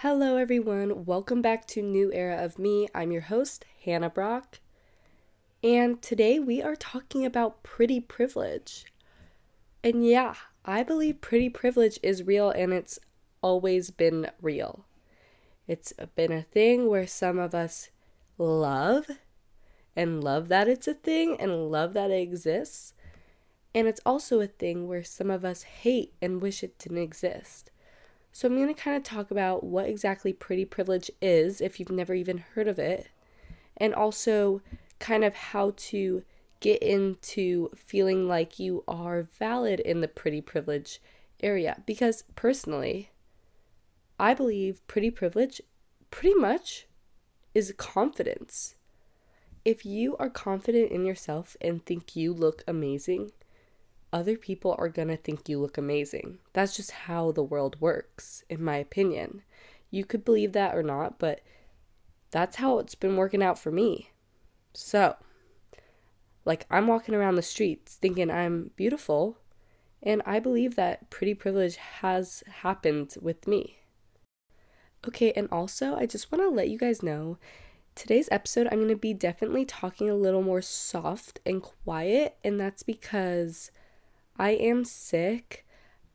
Hello, everyone. Welcome back to New Era of Me. I'm your host, Hannah Brock. And today we are talking about pretty privilege. And yeah, I believe pretty privilege is real and it's always been real. It's been a thing where some of us love and love that it's a thing and love that it exists. And it's also a thing where some of us hate and wish it didn't exist. So, I'm going to kind of talk about what exactly pretty privilege is if you've never even heard of it, and also kind of how to get into feeling like you are valid in the pretty privilege area. Because personally, I believe pretty privilege pretty much is confidence. If you are confident in yourself and think you look amazing, other people are going to think you look amazing. That's just how the world works, in my opinion. You could believe that or not, but that's how it's been working out for me. So, like, I'm walking around the streets thinking I'm beautiful, and I believe that pretty privilege has happened with me. Okay, and also, I just want to let you guys know today's episode, I'm going to be definitely talking a little more soft and quiet, and that's because I am sick.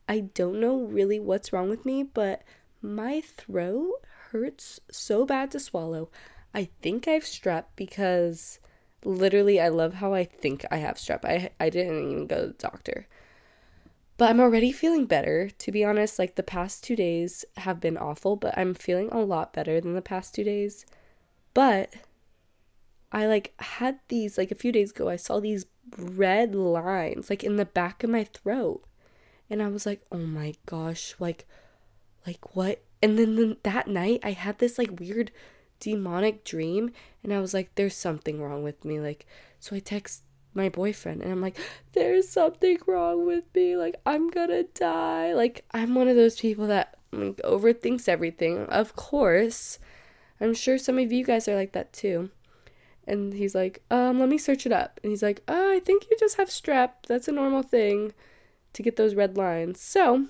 I don't know really what's wrong with me, but my throat hurts so bad to swallow. I think I have strep because literally I love how I think I have strep. I I didn't even go to the doctor. But I'm already feeling better. To be honest, like the past 2 days have been awful, but I'm feeling a lot better than the past 2 days. But I like had these like a few days ago I saw these red lines like in the back of my throat. And I was like, "Oh my gosh, like like what?" And then the, that night I had this like weird demonic dream and I was like, "There's something wrong with me." Like so I text my boyfriend and I'm like, "There's something wrong with me. Like I'm to die." Like I'm one of those people that like, overthinks everything. Of course. I'm sure some of you guys are like that too. And he's like, um, let me search it up. And he's like, oh, I think you just have strep. That's a normal thing to get those red lines. So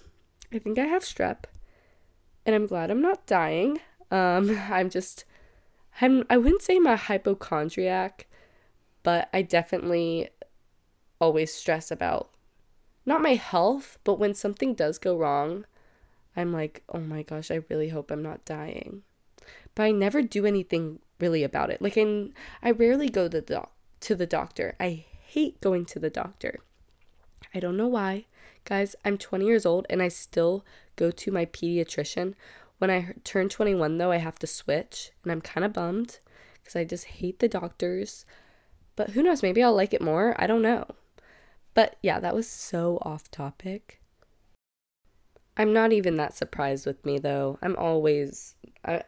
I think I have strep. And I'm glad I'm not dying. Um, I'm just, I'm, I wouldn't say a hypochondriac, but I definitely always stress about not my health, but when something does go wrong, I'm like, oh my gosh, I really hope I'm not dying. But I never do anything really about it. Like I, I rarely go to the to the doctor. I hate going to the doctor. I don't know why. Guys, I'm 20 years old and I still go to my pediatrician. When I turn 21 though, I have to switch and I'm kind of bummed cuz I just hate the doctors. But who knows, maybe I'll like it more. I don't know. But yeah, that was so off topic. I'm not even that surprised with me though. I'm always I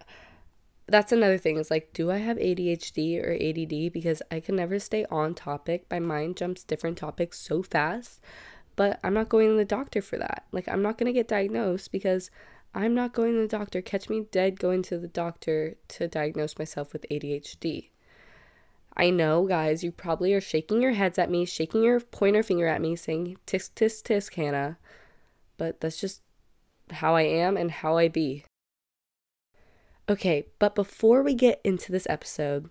that's another thing is like do i have adhd or add because i can never stay on topic. My mind jumps different topics so fast. But i'm not going to the doctor for that. Like i'm not going to get diagnosed because i'm not going to the doctor. Catch me dead going to the doctor to diagnose myself with adhd i know guys you probably are shaking your heads at me shaking your pointer finger at me saying tisk tisk tisk hannah. But that's just how i am and how i be Okay, but before we get into this episode,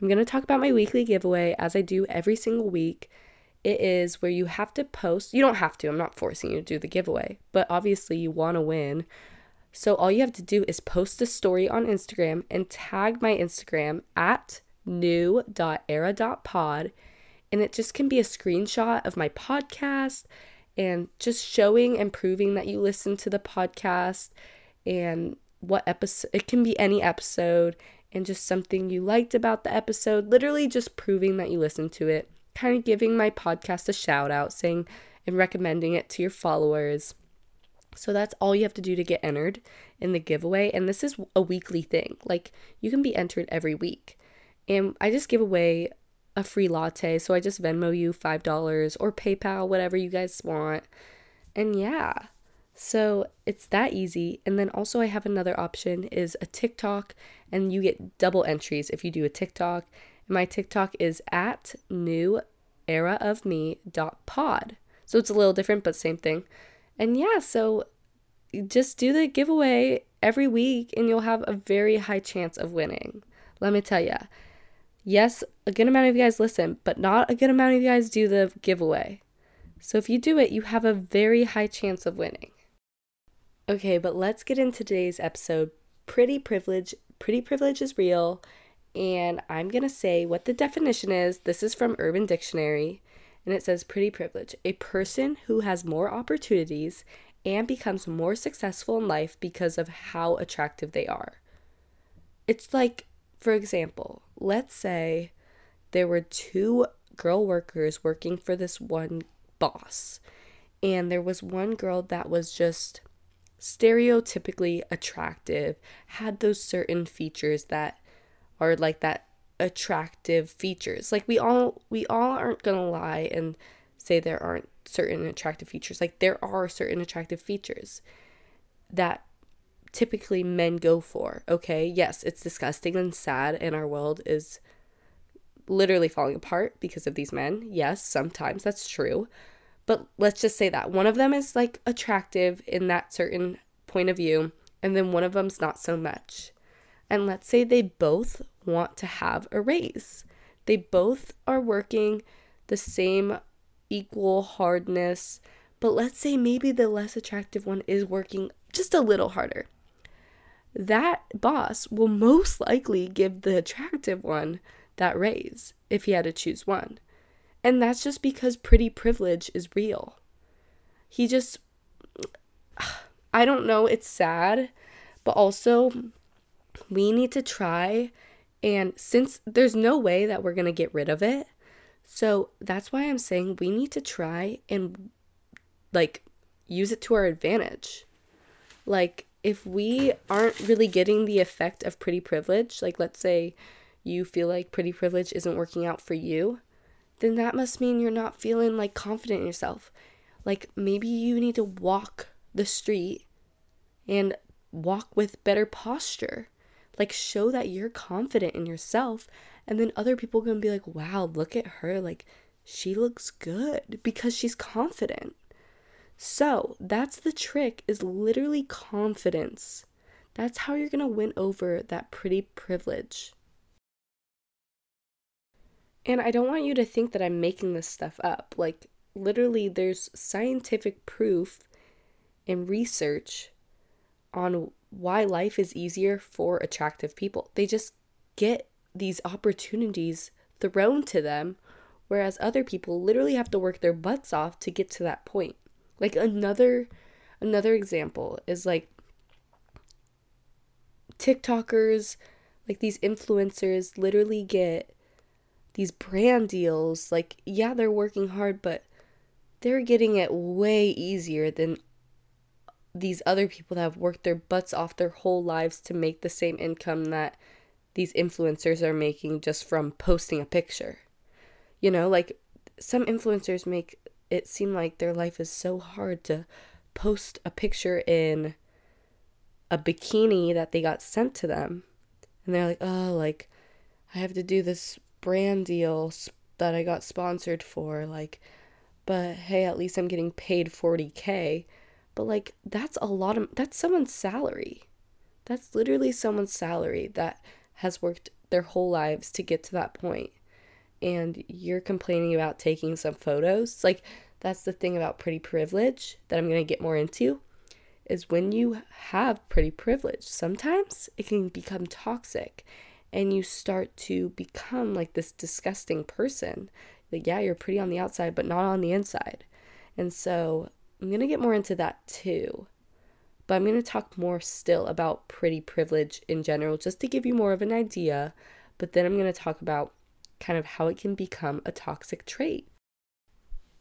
I'm going to talk about my weekly giveaway as I do every single week. It is where you have to post, you don't have to, I'm not forcing you to do the giveaway, but obviously you want to win. So all you have to do is post a story on Instagram and tag my Instagram at new.era.pod. And it just can be a screenshot of my podcast and just showing and proving that you listen to the podcast and what episode it can be any episode and just something you liked about the episode literally just proving that you listened to it kind of giving my podcast a shout out saying and recommending it to your followers. So that's all you have to do to get entered in the giveaway and this is a weekly thing like you can be entered every week. And i just give away a free latte so i just venmo you five dollars or paypal whatever you guys want. And yeah so it's that easy. And then also I have another option is a TikTok and you get double entries if you do a TikTok. My TikTok is at new era of me dot pod. So it's a little different but same thing. And yeah, so just do the giveaway every week and you'll have a very high chance of winning. Let me tell you. Yes, a good amount of you guys listen, but not a good amount of you guys do the giveaway. So if you do it, you have a very high chance of winning. Okay, but let's get into today's episode. Pretty privilege, pretty privilege is real, and I'm going to say what the definition is. This is from Urban Dictionary, and it says pretty privilege, a person who has more opportunities and becomes more successful in life because of how attractive they are. It's like, for example, let's say there were two girl workers working for this one boss, and there was one girl that was just stereotypically attractive, had those certain features that are like that attractive features. Like we all we all aren't going to lie and say there aren't certain attractive features. Like there are certain attractive features that typically men go for. Okay? Yes, it's disgusting and sad and our world is literally falling apart because of these men. Yes, sometimes that's true. But let's just say that one of them is like attractive in that certain point of view and then one of them's not so much. And let's say they both want to have a raise. They both are working the same equal hardness, but let's say maybe the less attractive one is working just a little harder. That boss will most likely give the attractive one that raise if he had to choose one. And that's just because pretty privilege is real. He just, I don't know, it's sad, but also we need to try. And since there's no way that we're going to get rid of it, so that's why I'm saying we need to try and like use it to our advantage. Like, if we aren't really getting the effect of pretty privilege, like let's say you feel like pretty privilege isn't working out for you, then that must mean you're not feeling like confident in yourself. Like maybe you need to walk the street and walk with better posture. Like show that you're confident in yourself and then other people can be like, "Wow, look at her. Like she looks good because she's confident." So, that's the trick is literally confidence. That's how you're going to win over that pretty privilege. And I don't want you to think that I'm making this stuff up. Like, literally, there's scientific proof and research on why life is easier for attractive people. They just get these opportunities thrown to them, whereas other people literally have to work their butts off to get to that point. Like another another example is like TikTokers, like these influencers literally get these brand deals. Like, yeah, they're working hard, but they're getting it way easier than these other people that have worked their butts off their whole lives to make the same income that these influencers are making just from posting a picture. You know, like some influencers make it seem like their life is so hard to post a picture in a bikini that they got sent to them. And they're like, oh, like, I have to do this brand deal that I got sponsored for. Like, but hey, at least I'm getting paid 40K. But like, that's a lot of, that's someone's salary. That's literally someone's salary that has worked their whole lives to get to that point and you're complaining about taking some photos like that's the thing about pretty privilege that I'm going to get more into is when you have pretty privilege sometimes it can become toxic and you start to become like this disgusting person like yeah you're pretty on the outside but not on the inside and so I'm going to get more into that too but I'm going to talk more still about pretty privilege in general, just to give you more of an idea. But then I'm going to talk about kind of how it can become a toxic trait.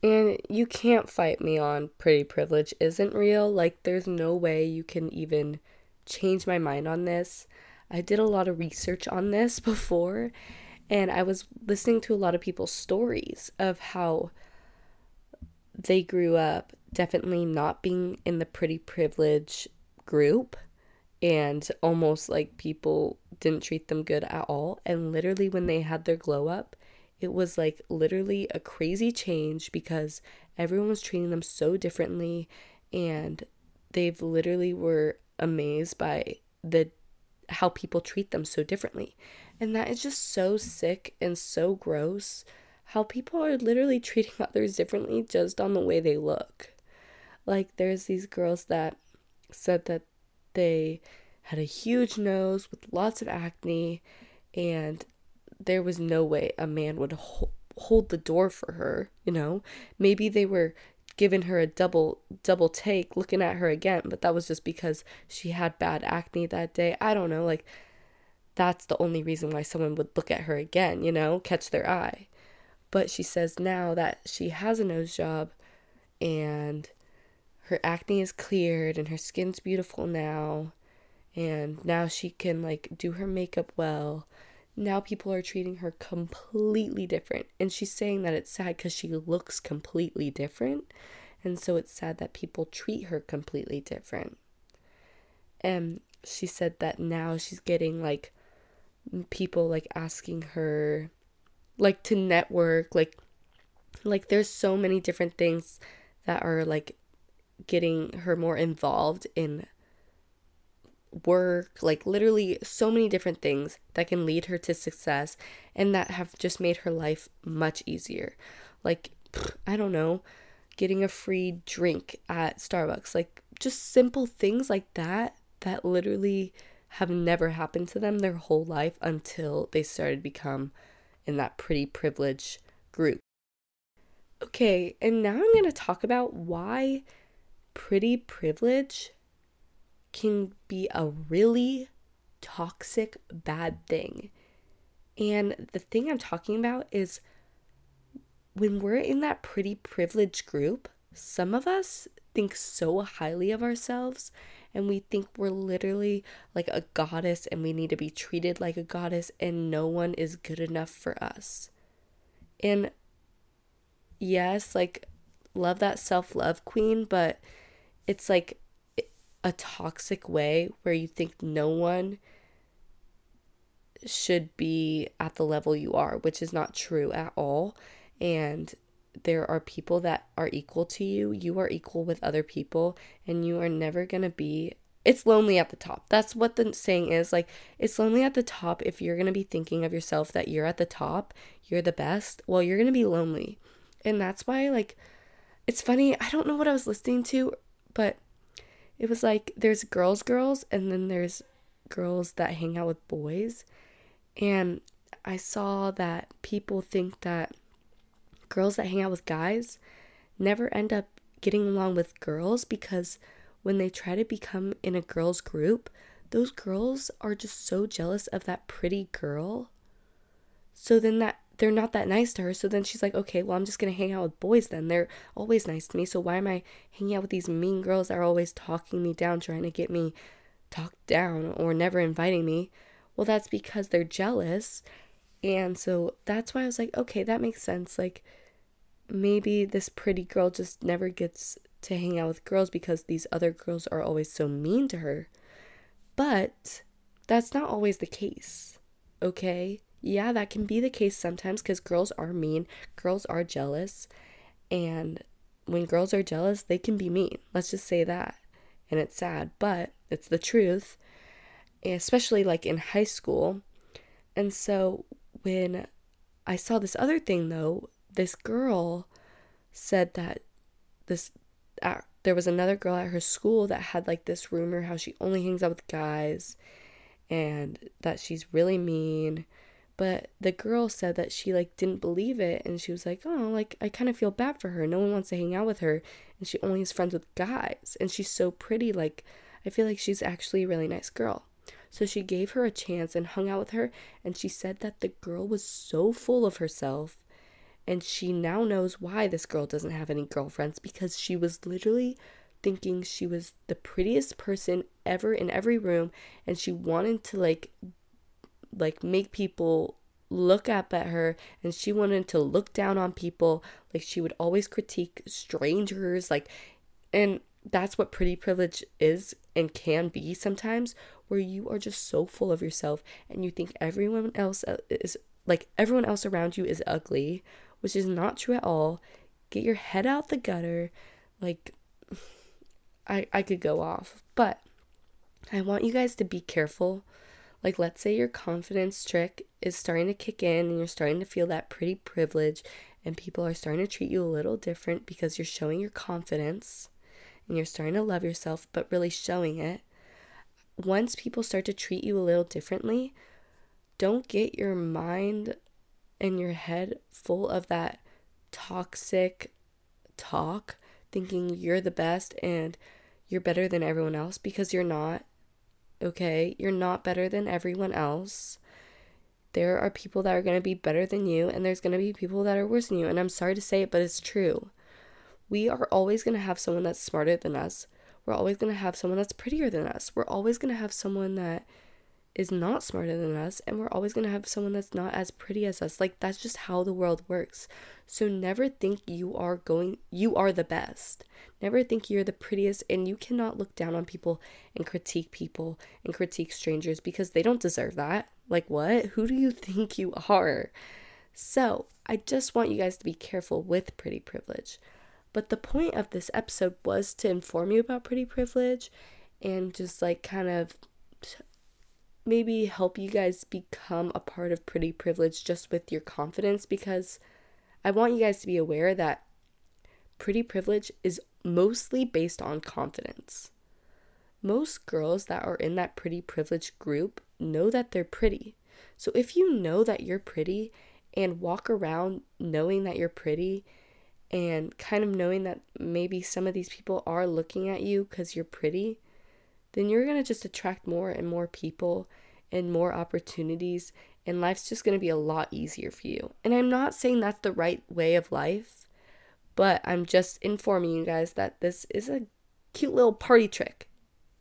And you can't fight me on pretty privilege isn't real. Like, there's no way you can even change my mind on this. I did a lot of research on this before, and I was listening to a lot of people's stories of how they grew up definitely not being in the pretty privilege group and almost like people didn't treat them good at all. And literally, when they had their glow up, it was like literally a crazy change because everyone was treating them so differently and they've literally were amazed by the how people treat them so differently. And that is just so sick and so gross how people are literally treating others differently just on the way they look. Like there's these girls that said that they had a huge nose with lots of acne and there was no way a man would ho- hold the door for her, you know? Maybe they were giving her a double double take looking at her again, but that was just because she had bad acne that day. I don't know, like that's the only reason why someone would look at her again, you know, catch their eye. But she says now that she has a nose job and her acne is cleared and her skin's beautiful now and now she can like do her makeup well now people are treating her completely different. And she's saying that it's sad because she looks completely different. And so it's sad that people treat her completely different. And she said that now she's getting like people like asking her like to network like like there's so many different things that are like getting her more involved in work, like literally so many different things that can lead her to success and that have just made her life much easier. Like, I don't know, getting a free drink at Starbucks, like just simple things like that that literally have never happened to them their whole life until they started become in that pretty privilege group. Okay, and now I'm going to talk about why pretty privilege can be a really toxic, bad thing. And the thing I'm talking about is when we're in that pretty privileged group, some of us think so highly of ourselves and we think we're literally like a goddess and we need to be treated like a goddess and no one is good enough for us. And yes, like love that self-love queen, but it's like a toxic way where you think no one should be at the level you are, which is not true at all. And there are people that are equal to you. You are equal with other people, and you are never going to be. It's lonely at the top. That's what the saying is. Like, it's lonely at the top if you're going to be thinking of yourself that you're at the top, you're the best. Well, you're going to be lonely. And that's why, like, it's funny. I don't know what I was listening to, but it was like there's girls girls and then there's girls that hang out with boys. And i saw that people think that girls that hang out with guys never end up getting along with girls because when they try to become in a girls group those girls are just so jealous of that pretty girl. So then that they're not that nice to her. So then she's like, okay, well, I'm just going to hang out with boys then. They're always nice to me. So why am I hanging out with these mean girls that are always talking me down, trying to get me talked down or never inviting me? Well, that's because they're jealous. And so that's why I was like, okay, that makes sense. Like, maybe this pretty girl just never gets to hang out with girls because these other girls are always so mean to her. But that's not always the case, okay? Yeah, that can be the case sometimes because girls are mean, girls are jealous, and when girls are jealous, they can be mean. Let's just say that. And it's sad, but it's the truth, especially like in high school. And so when I saw this other thing though, this girl said that this there was another girl at her school that had like this rumor how she only hangs out with guys and that she's really mean but the girl said that she like didn't believe it and she was like oh like i kind of feel bad for her. No one wants to hang out with her and she only is friends with guys and she's so pretty like i feel like she's actually a really nice girl. So she gave her a chance and hung out with her and she said that the girl was so full of herself and she now knows why this girl doesn't have any girlfriends because she was literally thinking she was the prettiest person ever in every room and she wanted to like like make people look up at her and she wanted to look down on people. Like she would always critique strangers like and that's what pretty privilege is and can be sometimes where you are just so full of yourself and you think everyone else uh, is like everyone else around you is ugly which is not true at all. Get your head out the gutter. Like I, I could go off, but I want you guys to be careful. Like, let's say your confidence trick is starting to kick in and you're starting to feel that pretty privilege, and people are starting to treat you a little different because you're showing your confidence and you're starting to love yourself, but really showing it. Once people start to treat you a little differently, don't get your mind and your head full of that toxic talk, thinking you're the best and you're better than everyone else because you're not. Okay? You're not better than everyone else. There are people that are going to be better than you, and there's going to be people that are worse than you. And I'm sorry to say it, but it's true. We are always going to have someone that's smarter than us. We're always going to have someone that's prettier than us. We're always going to have someone that is not smarter than us, and we're always going to have someone that's not as pretty as us. Like, that's just how the world works. So, never think you are going, you are the best. Never think you're the prettiest, and you cannot look down on people and critique people and critique strangers because they don't deserve that. Like, what? Who do you think you are? So, I just want you guys to be careful with pretty privilege. But the point of this episode was to inform you about pretty privilege and just like kind of maybe help you guys become a part of pretty privilege just with your confidence because I want you guys to be aware that pretty privilege is mostly based on confidence. Most girls that are in that pretty privilege group know that they're pretty. So if you know that you're pretty and walk around knowing that you're pretty and kind of knowing that maybe some of these people are looking at you because you're pretty, then you're going to just attract more and more people and more opportunities, and life's just going to be a lot easier for you. And I'm not saying that's the right way of life, but I'm just informing you guys that this is a cute little party trick.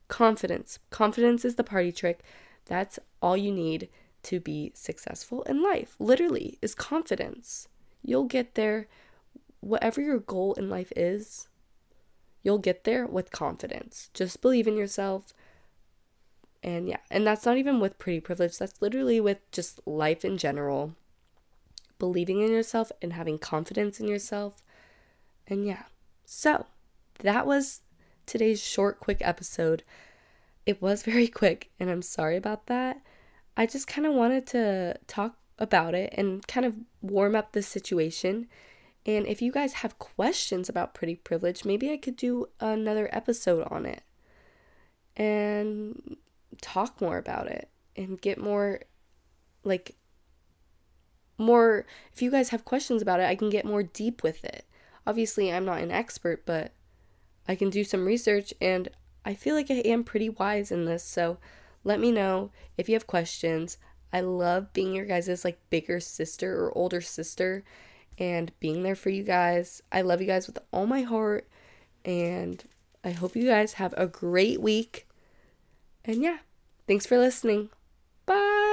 Confidence. Confidence is the party trick. That's all you need to be successful in life. Literally, is confidence. You'll get there. Whatever your goal in life is, you'll get there with confidence. Just believe in yourself. And yeah, and that's not even with pretty privilege, that's literally with just life in general. Believing in yourself and having confidence in yourself. And yeah, so that was today's short, quick episode. It was very quick, and I'm sorry about that. I just kind of wanted to talk about it and kind of warm up the situation. And if you guys have questions about pretty privilege, maybe I could do another episode on it. And talk more about it and get more like more if you guys have questions about it, I can get more deep with it. Obviously, I'm not an expert, but I can do some research and I feel like I am pretty wise in this. So, let me know if you have questions. I love being your guys' like bigger sister or older sister and being there for you guys. I love you guys with all my heart and I hope you guys have a great week. And yeah, thanks for listening. Bye.